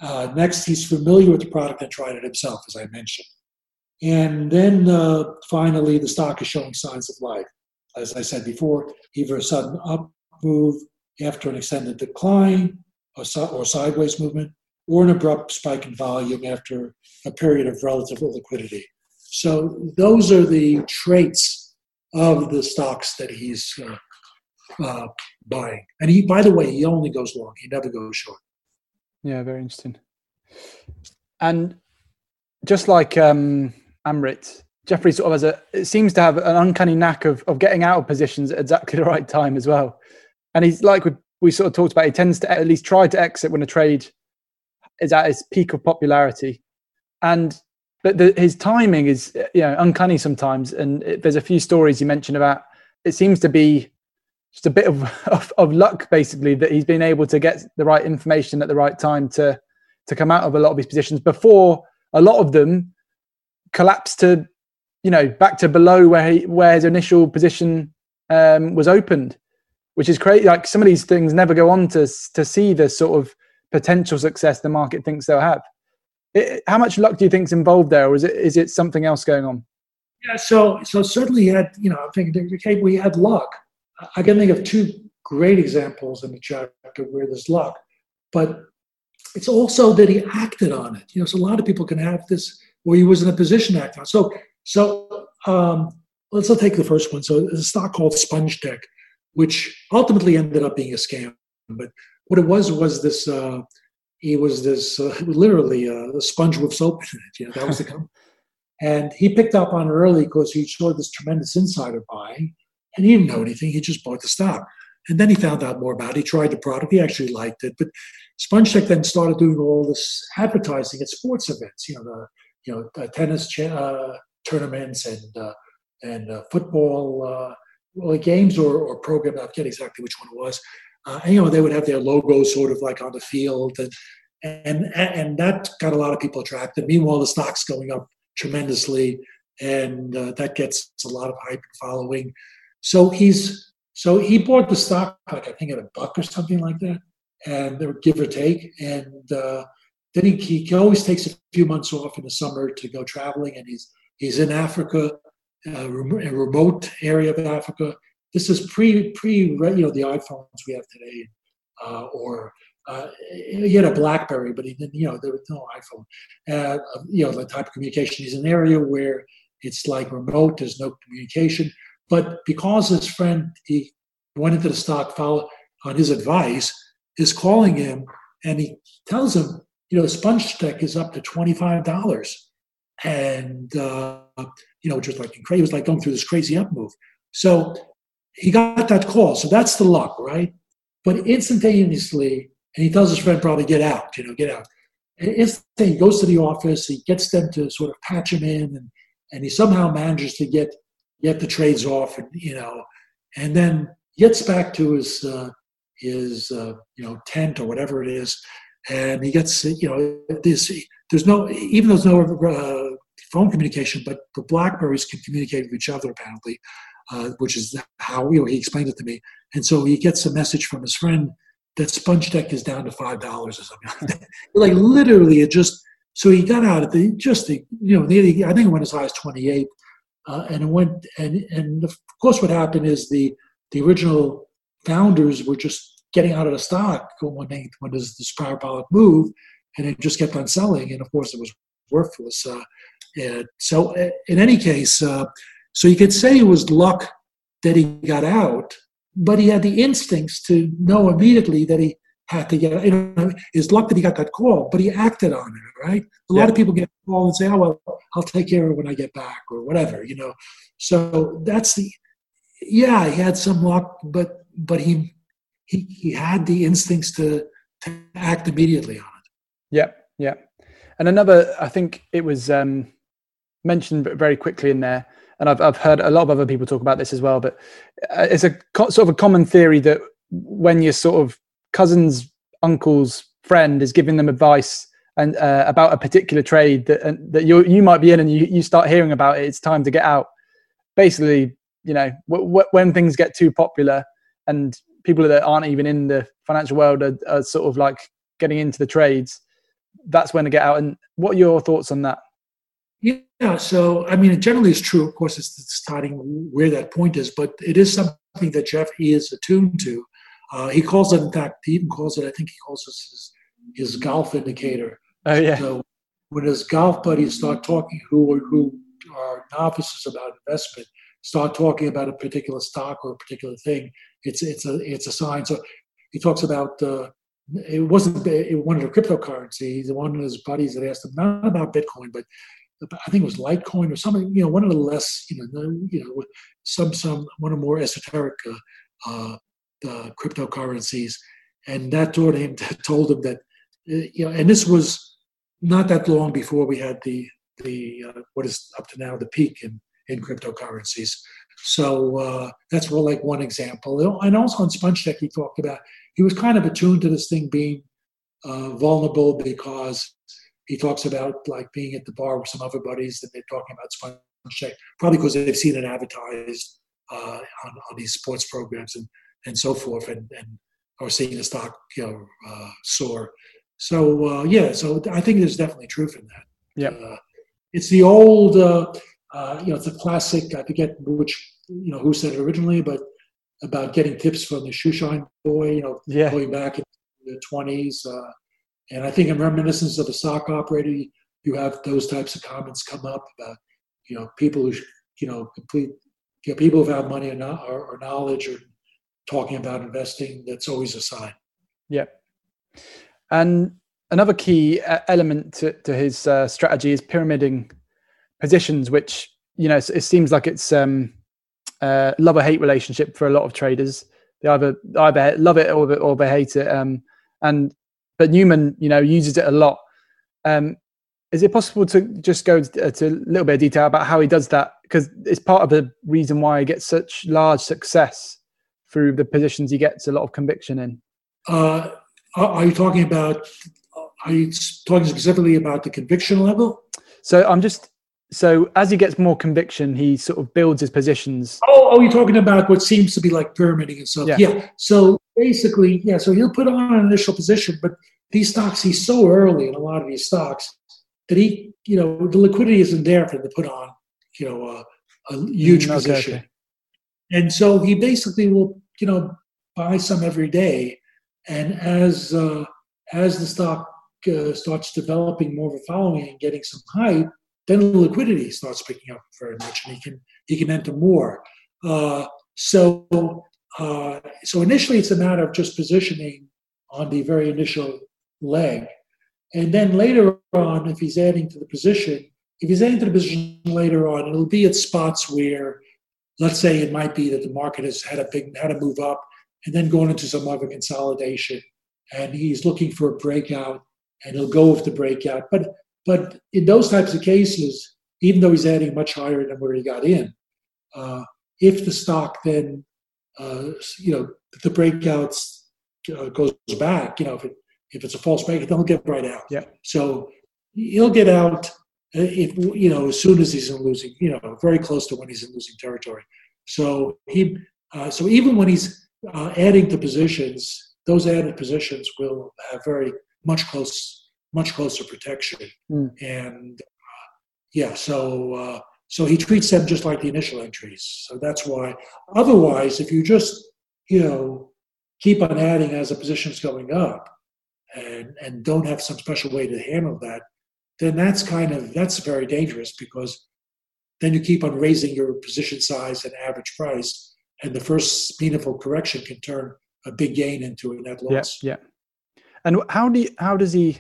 Uh, next, he's familiar with the product and tried it himself, as I mentioned. And then uh, finally, the stock is showing signs of life. As I said before, either a sudden up move after an extended decline or, or sideways movement, or an abrupt spike in volume after a period of relative liquidity. So those are the traits of the stocks that he's uh, uh, buying. And he, by the way, he only goes long; he never goes short. Yeah, very interesting. And just like um, Amrit, Jeffrey sort of has a it seems to have an uncanny knack of of getting out of positions at exactly the right time as well. And he's like we, we sort of talked about, he tends to at least try to exit when a trade is at its peak of popularity. And but the, his timing is you know uncanny sometimes. And it, there's a few stories you mentioned about. It seems to be just a bit of, of, of luck basically that he's been able to get the right information at the right time to to come out of a lot of his positions before a lot of them collapse to you know back to below where he, where his initial position um, was opened which is crazy. Like some of these things never go on to to see the sort of potential success the market thinks they'll have. It, how much luck do you think is involved there or is it is it something else going on? Yeah so so certainly had you know i think we had luck I can think of two great examples in the chapter where there's luck, but it's also that he acted on it. You know, so a lot of people can have this where he was in a position to act on. So, so um, let's take the first one. So, there's a stock called Sponge Tech, which ultimately ended up being a scam. But what it was was this. Uh, he was this uh, literally uh, a sponge with soap in it. You know, that was the company. and he picked up on it early because he saw this tremendous insider buying and he didn't know anything. He just bought the stock. And then he found out more about it. He tried the product. He actually liked it. But SpongeTech then started doing all this advertising at sports events, you know, the you know tennis cha- uh, tournaments and uh, and uh, football uh, games or, or program. I forget exactly which one it was. Uh, and, you know, they would have their logo sort of like on the field, and and and that got a lot of people attracted. Meanwhile, the stock's going up tremendously, and uh, that gets a lot of hype and following. So he's so he bought the stock like I think at a buck or something like that, and they were give or take. And uh, then he, he always takes a few months off in the summer to go traveling, and he's he's in Africa, uh, a remote area of Africa. This is pre pre you know the iPhones we have today, uh, or uh, he had a BlackBerry, but he didn't. You know there was no iPhone. Uh, you know the type of communication. He's an area where it's like remote. There's no communication. But because his friend, he went into the stock follow on his advice, is calling him and he tells him, you know, Sponge Tech is up to $25. And, uh, you know, just like crazy, it was like going through this crazy up move. So he got that call. So that's the luck, right? But instantaneously, and he tells his friend probably get out, you know, get out. And instantly he goes to the office, he gets them to sort of patch him in, and, and he somehow manages to get get the trades off, and you know, and then gets back to his uh, his uh, you know tent or whatever it is, and he gets you know this. There's no even though there's no uh, phone communication, but the Blackberries can communicate with each other apparently, uh, which is how you know, he explained it to me. And so he gets a message from his friend that Sponge Tech is down to five dollars or something. like that. like literally, it just so he got out at the just the you know nearly I think it went as high as twenty eight. Uh, and it went, and, and of course, what happened is the, the original founders were just getting out of the stock when, they, when there's this parabolic move, and it just kept on selling. And of course, it was worthless. Uh, so, uh, in any case, uh, so you could say it was luck that he got out, but he had the instincts to know immediately that he had to get, you know, it's luck that he got that call, but he acted on it, right? A yeah. lot of people get a call and say, oh, well, I'll take care of it when I get back or whatever, you know. So that's the, yeah, he had some luck, but, but he, he, he had the instincts to, to act immediately on it. Yeah, yeah. And another, I think it was um, mentioned very quickly in there, and I've I've heard a lot of other people talk about this as well. But uh, it's a sort of a common theory that when you're sort of cousin's uncle's friend is giving them advice and uh, about a particular trade that uh, that you you might be in, and you you start hearing about it, it's time to get out. Basically, you know, w- w- when things get too popular and people that aren't even in the financial world are, are sort of like getting into the trades, that's when to get out. And what are your thoughts on that? Yeah, so I mean, it generally is true. Of course, it's starting where that point is, but it is something that Jeff is attuned to. Uh, he calls it, in fact, he even calls it. I think he calls this his, his golf indicator. Oh yeah. So when his golf buddies start talking, who who are novices about investment, start talking about a particular stock or a particular thing, it's it's a it's a sign. So he talks about uh, it wasn't it, one of the cryptocurrencies. One of his buddies had asked him not about Bitcoin, but I think it was Litecoin or something. You know, one of the less you know you know some some one of the more esoteric uh, uh, cryptocurrencies, and that told him told him that uh, you know, and this was not that long before we had the the uh, what is up to now the peak in in cryptocurrencies. So uh, that's well, like one example. And also on SpongeTech, he talked about he was kind of attuned to this thing being uh, vulnerable because he talks about like being at the bar with some other buddies and they're talking about SpongeTech, probably because they've seen it advertised uh, on, on these sports programs and, and so forth, and, and or seeing the stock you know uh, soar. So uh, yeah, so I think there's definitely truth in that. Yeah, uh, it's the old, uh, uh, you know, it's a classic. I forget which, you know, who said it originally, but about getting tips from the shoeshine boy, you know, yeah. going back in the twenties. Uh, and I think in reminiscence of a stock operator, you have those types of comments come up about, you know, people who, you know, complete, you know, people who have money or, not, or, or knowledge or talking about investing. That's always a sign. Yeah. And another key uh, element to, to his uh, strategy is pyramiding positions, which you know it seems like it's um, uh, love or hate relationship for a lot of traders. They either either love it or or they hate it. Um, and but Neumann, you know, uses it a lot. Um, is it possible to just go to, to a little bit of detail about how he does that? Because it's part of the reason why he gets such large success through the positions he gets a lot of conviction in. Uh, are you talking about? Are you talking specifically about the conviction level? So I'm just so as he gets more conviction, he sort of builds his positions. Oh, oh, you're talking about what seems to be like pyramiding and stuff. Yeah. yeah. So basically, yeah. So he'll put on an initial position, but these stocks he's so early in a lot of these stocks that he, you know, the liquidity isn't there for him to put on, you know, a, a huge mm, position. Okay. And so he basically will, you know, buy some every day and as uh, as the stock uh, starts developing more of a following and getting some hype, then the liquidity starts picking up very much, and he can he can enter more. Uh, so uh, so initially, it's a matter of just positioning on the very initial leg, and then later on, if he's adding to the position, if he's adding to the position later on, it'll be at spots where, let's say, it might be that the market has had a big had a move up and then going into some other consolidation. And he's looking for a breakout, and he'll go with the breakout. But but in those types of cases, even though he's adding much higher than where he got in, uh, if the stock then uh, you know the breakouts uh, goes back, you know if it if it's a false then he'll get right out. Yeah. So he'll get out if you know as soon as he's in losing, you know, very close to when he's in losing territory. So he uh, so even when he's uh, adding to positions, those added positions will have very much close, much closer protection. Mm. And uh, yeah, so uh, so he treats them just like the initial entries. So that's why. Otherwise, if you just you know keep on adding as the position's going up, and and don't have some special way to handle that, then that's kind of that's very dangerous because then you keep on raising your position size and average price and the first meaningful correction can turn a big gain into a net loss. Yeah, yeah. And how do you, how does he?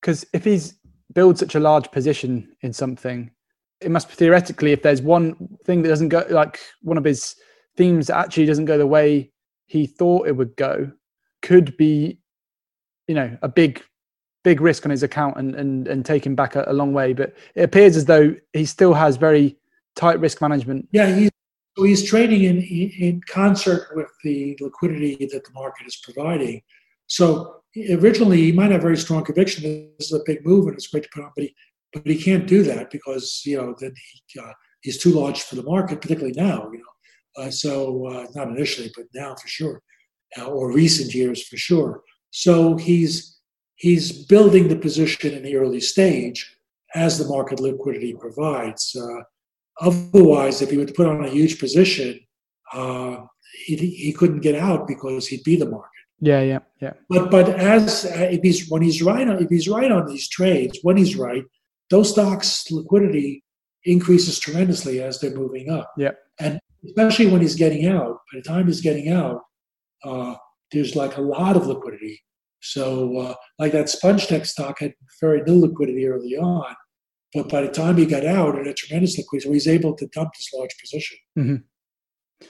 Because if he's built such a large position in something, it must be theoretically, if there's one thing that doesn't go, like one of his themes that actually doesn't go the way he thought it would go, could be, you know, a big, big risk on his account and and and take him back a, a long way. But it appears as though he still has very tight risk management. Yeah, he's he's trading in in concert with the liquidity that the market is providing. So originally, he might have very strong conviction. This is a big move and it's great to put on, but he but he can't do that because you know then he uh, he's too large for the market, particularly now. You know, uh, so uh, not initially, but now for sure, uh, or recent years for sure. So he's he's building the position in the early stage as the market liquidity provides. Uh, otherwise, if he were to put on a huge position, uh, he, he couldn't get out because he'd be the market. Yeah, yeah, yeah. But but as uh, if he's when he's right on if he's right on these trades, when he's right, those stocks liquidity increases tremendously as they're moving up. Yeah. And especially when he's getting out, by the time he's getting out, uh, there's like a lot of liquidity. So, uh, like that Sponge Tech stock had very little liquidity early on, but by the time he got out, it had tremendous liquidity. So he's able to dump this large position. Mm-hmm.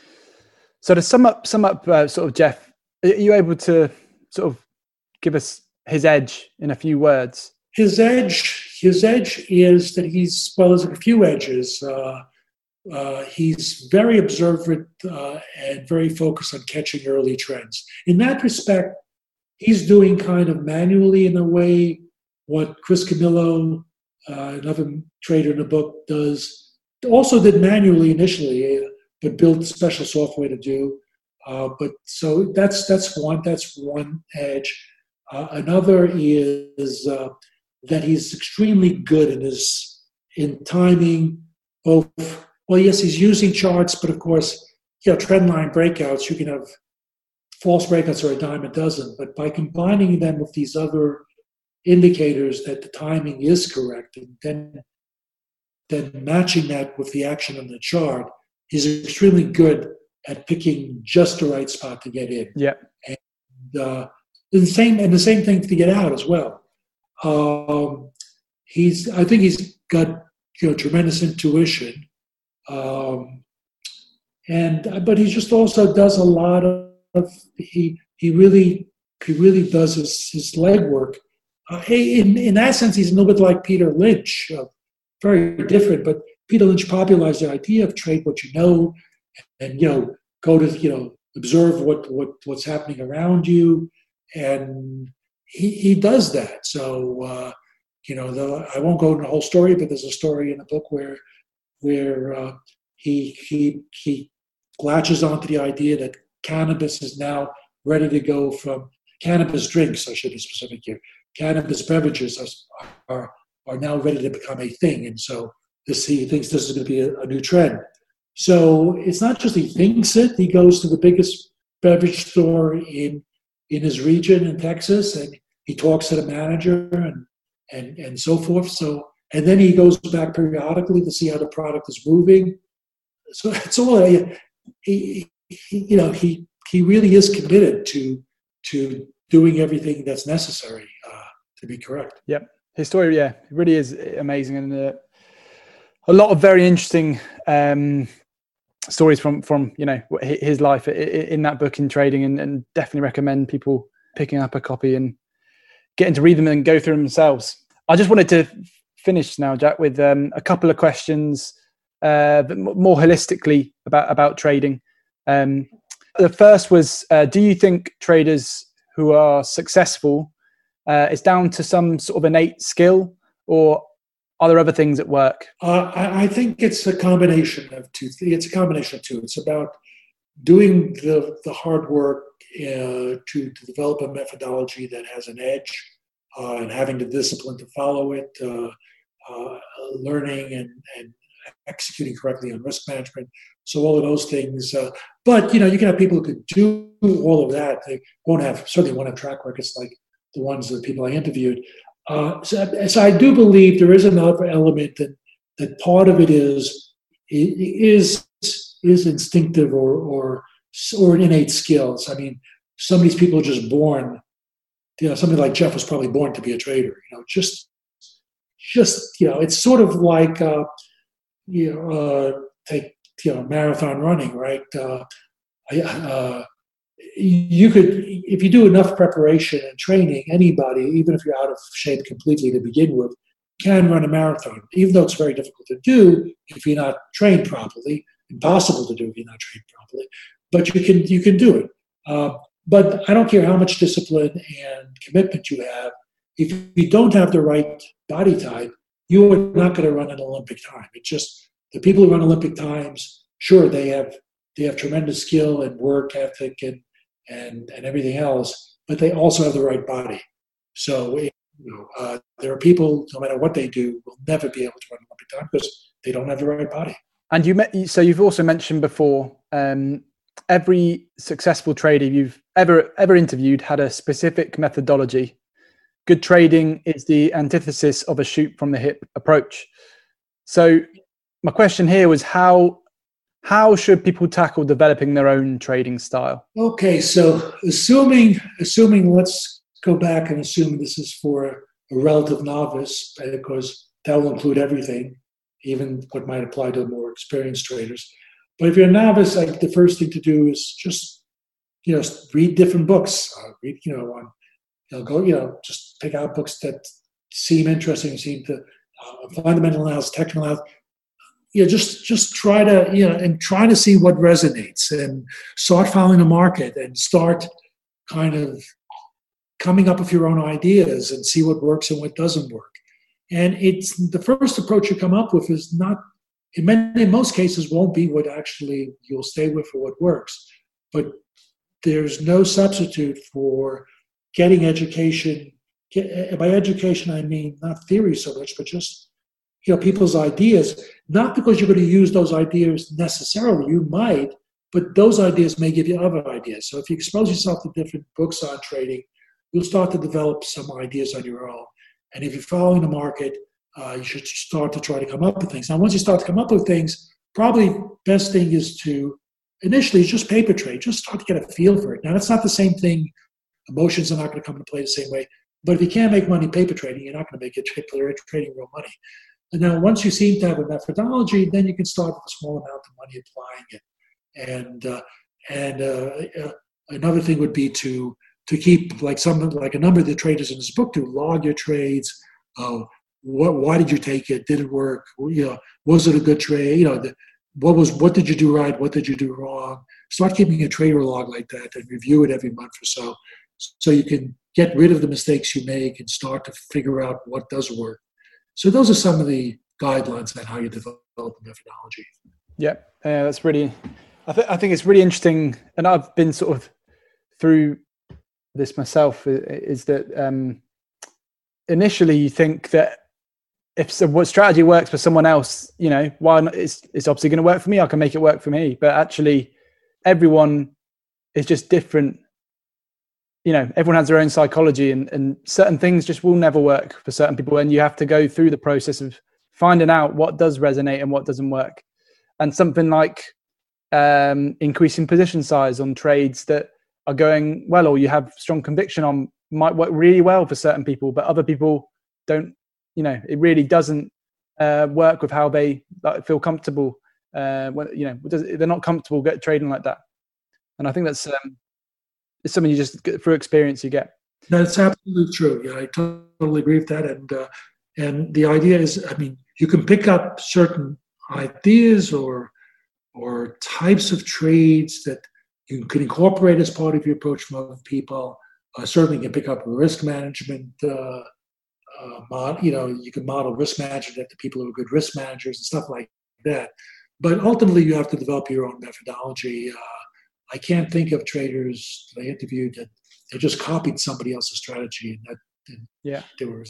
So to sum up, sum up, uh, sort of Jeff, are you able to sort of give us his edge in a few words? His edge, his edge is that he's well. There's a few edges. Uh, uh, he's very observant uh, and very focused on catching early trends. In that respect, he's doing kind of manually in a way what Chris Camillo, uh, another trader in the book, does. Also did manually initially, but built special software to do. Uh, but so that's that's one that's one edge. Uh, another is uh, that he's extremely good in his in timing. Both well, yes, he's using charts, but of course, you know, trend line breakouts. You can have false breakouts are a dime a dozen, but by combining them with these other indicators that the timing is correct, and then then matching that with the action on the chart, he's extremely good at picking just the right spot to get in. Yeah. And uh, the same and the same thing to get out as well. Um, he's I think he's got you know tremendous intuition, um, and but he just also does a lot of he he really he really does his his legwork. Uh, in in that sense, he's a little bit like Peter Lynch, uh, very different. But Peter Lynch popularized the idea of trade what you know, and you know go to you know observe what what what's happening around you, and he he does that. So uh, you know the, I won't go into the whole story, but there's a story in the book where where uh, he he he latches onto the idea that cannabis is now ready to go from cannabis drinks, I should be specific here. Cannabis beverages are, are, are now ready to become a thing. And so this, he thinks this is going to be a, a new trend. So it's not just he thinks it, he goes to the biggest beverage store in, in his region in Texas and he talks to the manager and, and, and so forth. So, and then he goes back periodically to see how the product is moving. So it's all, he, he, you know, he he really is committed to to doing everything that's necessary uh, to be correct. Yep, his story, yeah, really is amazing, and uh, a lot of very interesting um, stories from from you know his life in that book in trading, and, and definitely recommend people picking up a copy and getting to read them and go through them themselves. I just wanted to finish now, Jack, with um, a couple of questions, uh, more holistically about about trading. Um, the first was uh, Do you think traders who are successful uh, is down to some sort of innate skill, or are there other things at work? Uh, I, think it's a combination of two. It's a combination of two. It's about doing the, the hard work uh, to, to develop a methodology that has an edge uh, and having the discipline to follow it, uh, learning and, and executing correctly on risk management. So all of those things. Uh, but you know, you can have people who could do all of that. They won't have certainly won't have track records like the ones that people I interviewed. Uh, so, so, I do believe there is another element that that part of it is is is instinctive or or or innate skills. I mean, some of these people are just born. You know, somebody like Jeff was probably born to be a trader. You know, just just you know, it's sort of like. Uh, you know, uh, take you know marathon running, right? Uh, uh, you could, if you do enough preparation and training, anybody, even if you're out of shape completely to begin with, can run a marathon, even though it's very difficult to do if you're not trained properly. Impossible to do if you're not trained properly, but you can you can do it. Uh, but I don't care how much discipline and commitment you have. If you don't have the right body type, you are not going to run an Olympic time. It's just the people who run Olympic times. Sure, they have they have tremendous skill and work ethic and and and everything else, but they also have the right body. So you know, uh, there are people, no matter what they do, will never be able to run an Olympic time because they don't have the right body. And you met, so you've also mentioned before um, every successful trader you've ever ever interviewed had a specific methodology. Good trading is the antithesis of a shoot from the hip approach. So my question here was how how should people tackle developing their own trading style? Okay, so assuming assuming let's go back and assume this is for a relative novice because that will include everything, even what might apply to more experienced traders. But if you're a novice, like the first thing to do is just, you know, read different books. Uh, read, you know, on, know, go, you know, just pick out books that seem interesting, seem to uh, fundamental analysis, technical analysis. You know, just just try to you know, and try to see what resonates, and start following the market, and start kind of coming up with your own ideas, and see what works and what doesn't work. And it's the first approach you come up with is not in many in most cases won't be what actually you'll stay with or what works but there's no substitute for getting education by education i mean not theory so much but just you know people's ideas not because you're going to use those ideas necessarily you might but those ideas may give you other ideas so if you expose yourself to different books on trading you'll start to develop some ideas on your own and if you're following the market uh, you should start to try to come up with things. Now, once you start to come up with things, probably best thing is to initially just paper trade, just start to get a feel for it. Now, that's not the same thing. Emotions are not going to come into play the same way. But if you can't make money paper trading, you're not going to make it trading real money. And now, once you seem to have a methodology, then you can start with a small amount of money applying it. And uh, and uh, uh, another thing would be to to keep like some like a number of the traders in this book to log your trades. Uh, what, why did you take it? Did it work? You know, was it a good trade? You know, the, what was what did you do right? What did you do wrong? Start keeping a trader log like that and review it every month or so, so you can get rid of the mistakes you make and start to figure out what does work. So those are some of the guidelines on how you develop a methodology. Yeah, that's really. I, th- I think it's really interesting, and I've been sort of through this myself. Is that um, initially you think that if what strategy works for someone else, you know, why not? It's, it's obviously going to work for me. I can make it work for me. But actually, everyone is just different. You know, everyone has their own psychology, and, and certain things just will never work for certain people. And you have to go through the process of finding out what does resonate and what doesn't work. And something like um, increasing position size on trades that are going well, or you have strong conviction on, might work really well for certain people, but other people don't you know it really doesn't uh, work with how they like, feel comfortable uh, when you know they're not comfortable get trading like that and i think that's um, it's something you just through experience you get that's absolutely true yeah i totally agree with that and uh, and the idea is i mean you can pick up certain ideas or or types of trades that you can incorporate as part of your approach from other people uh, certainly you can pick up risk management uh, uh, mod, you know, you can model risk management after people who are good risk managers and stuff like that. But ultimately, you have to develop your own methodology. Uh, I can't think of traders that I interviewed that they just copied somebody else's strategy and that and yeah they were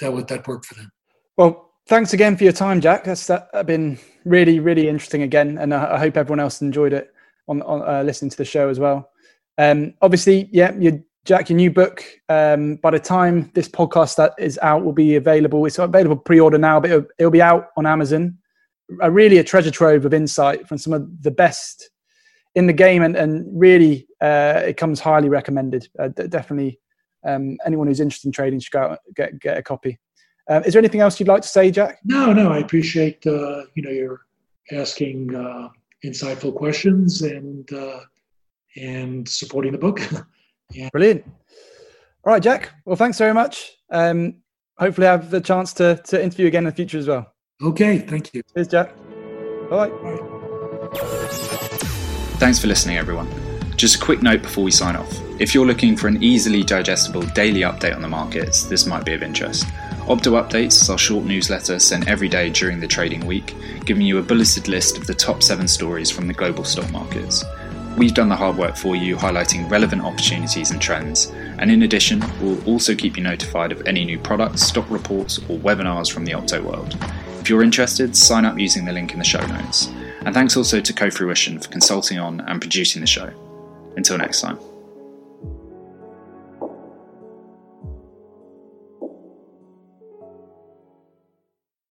that would that worked for them. Well, thanks again for your time, Jack. That's that, been really really interesting again, and I, I hope everyone else enjoyed it on, on uh, listening to the show as well. Um, obviously, yeah, you Jack, your new book, um, by the time this podcast that is out will be available. It's available pre-order now, but it'll, it'll, be out on Amazon. A really a treasure trove of insight from some of the best in the game, and, and really uh, it comes highly recommended. Uh, definitely, um, anyone who's interested in trading should go out get get a copy. Uh, is there anything else you'd like to say, Jack? No, no. I appreciate uh, you know you're asking uh, insightful questions and uh, and supporting the book. Yeah. Brilliant. All right, Jack. Well, thanks very much. Um, hopefully I have the chance to, to interview again in the future as well. Okay, thank you. Cheers, Jack. Bye. Thanks for listening, everyone. Just a quick note before we sign off. If you're looking for an easily digestible daily update on the markets, this might be of interest. Opto Updates is our short newsletter sent every day during the trading week, giving you a bulleted list of the top seven stories from the global stock markets. We've done the hard work for you, highlighting relevant opportunities and trends. And in addition, we'll also keep you notified of any new products, stock reports, or webinars from the Opto world. If you're interested, sign up using the link in the show notes. And thanks also to Cofruition for consulting on and producing the show. Until next time.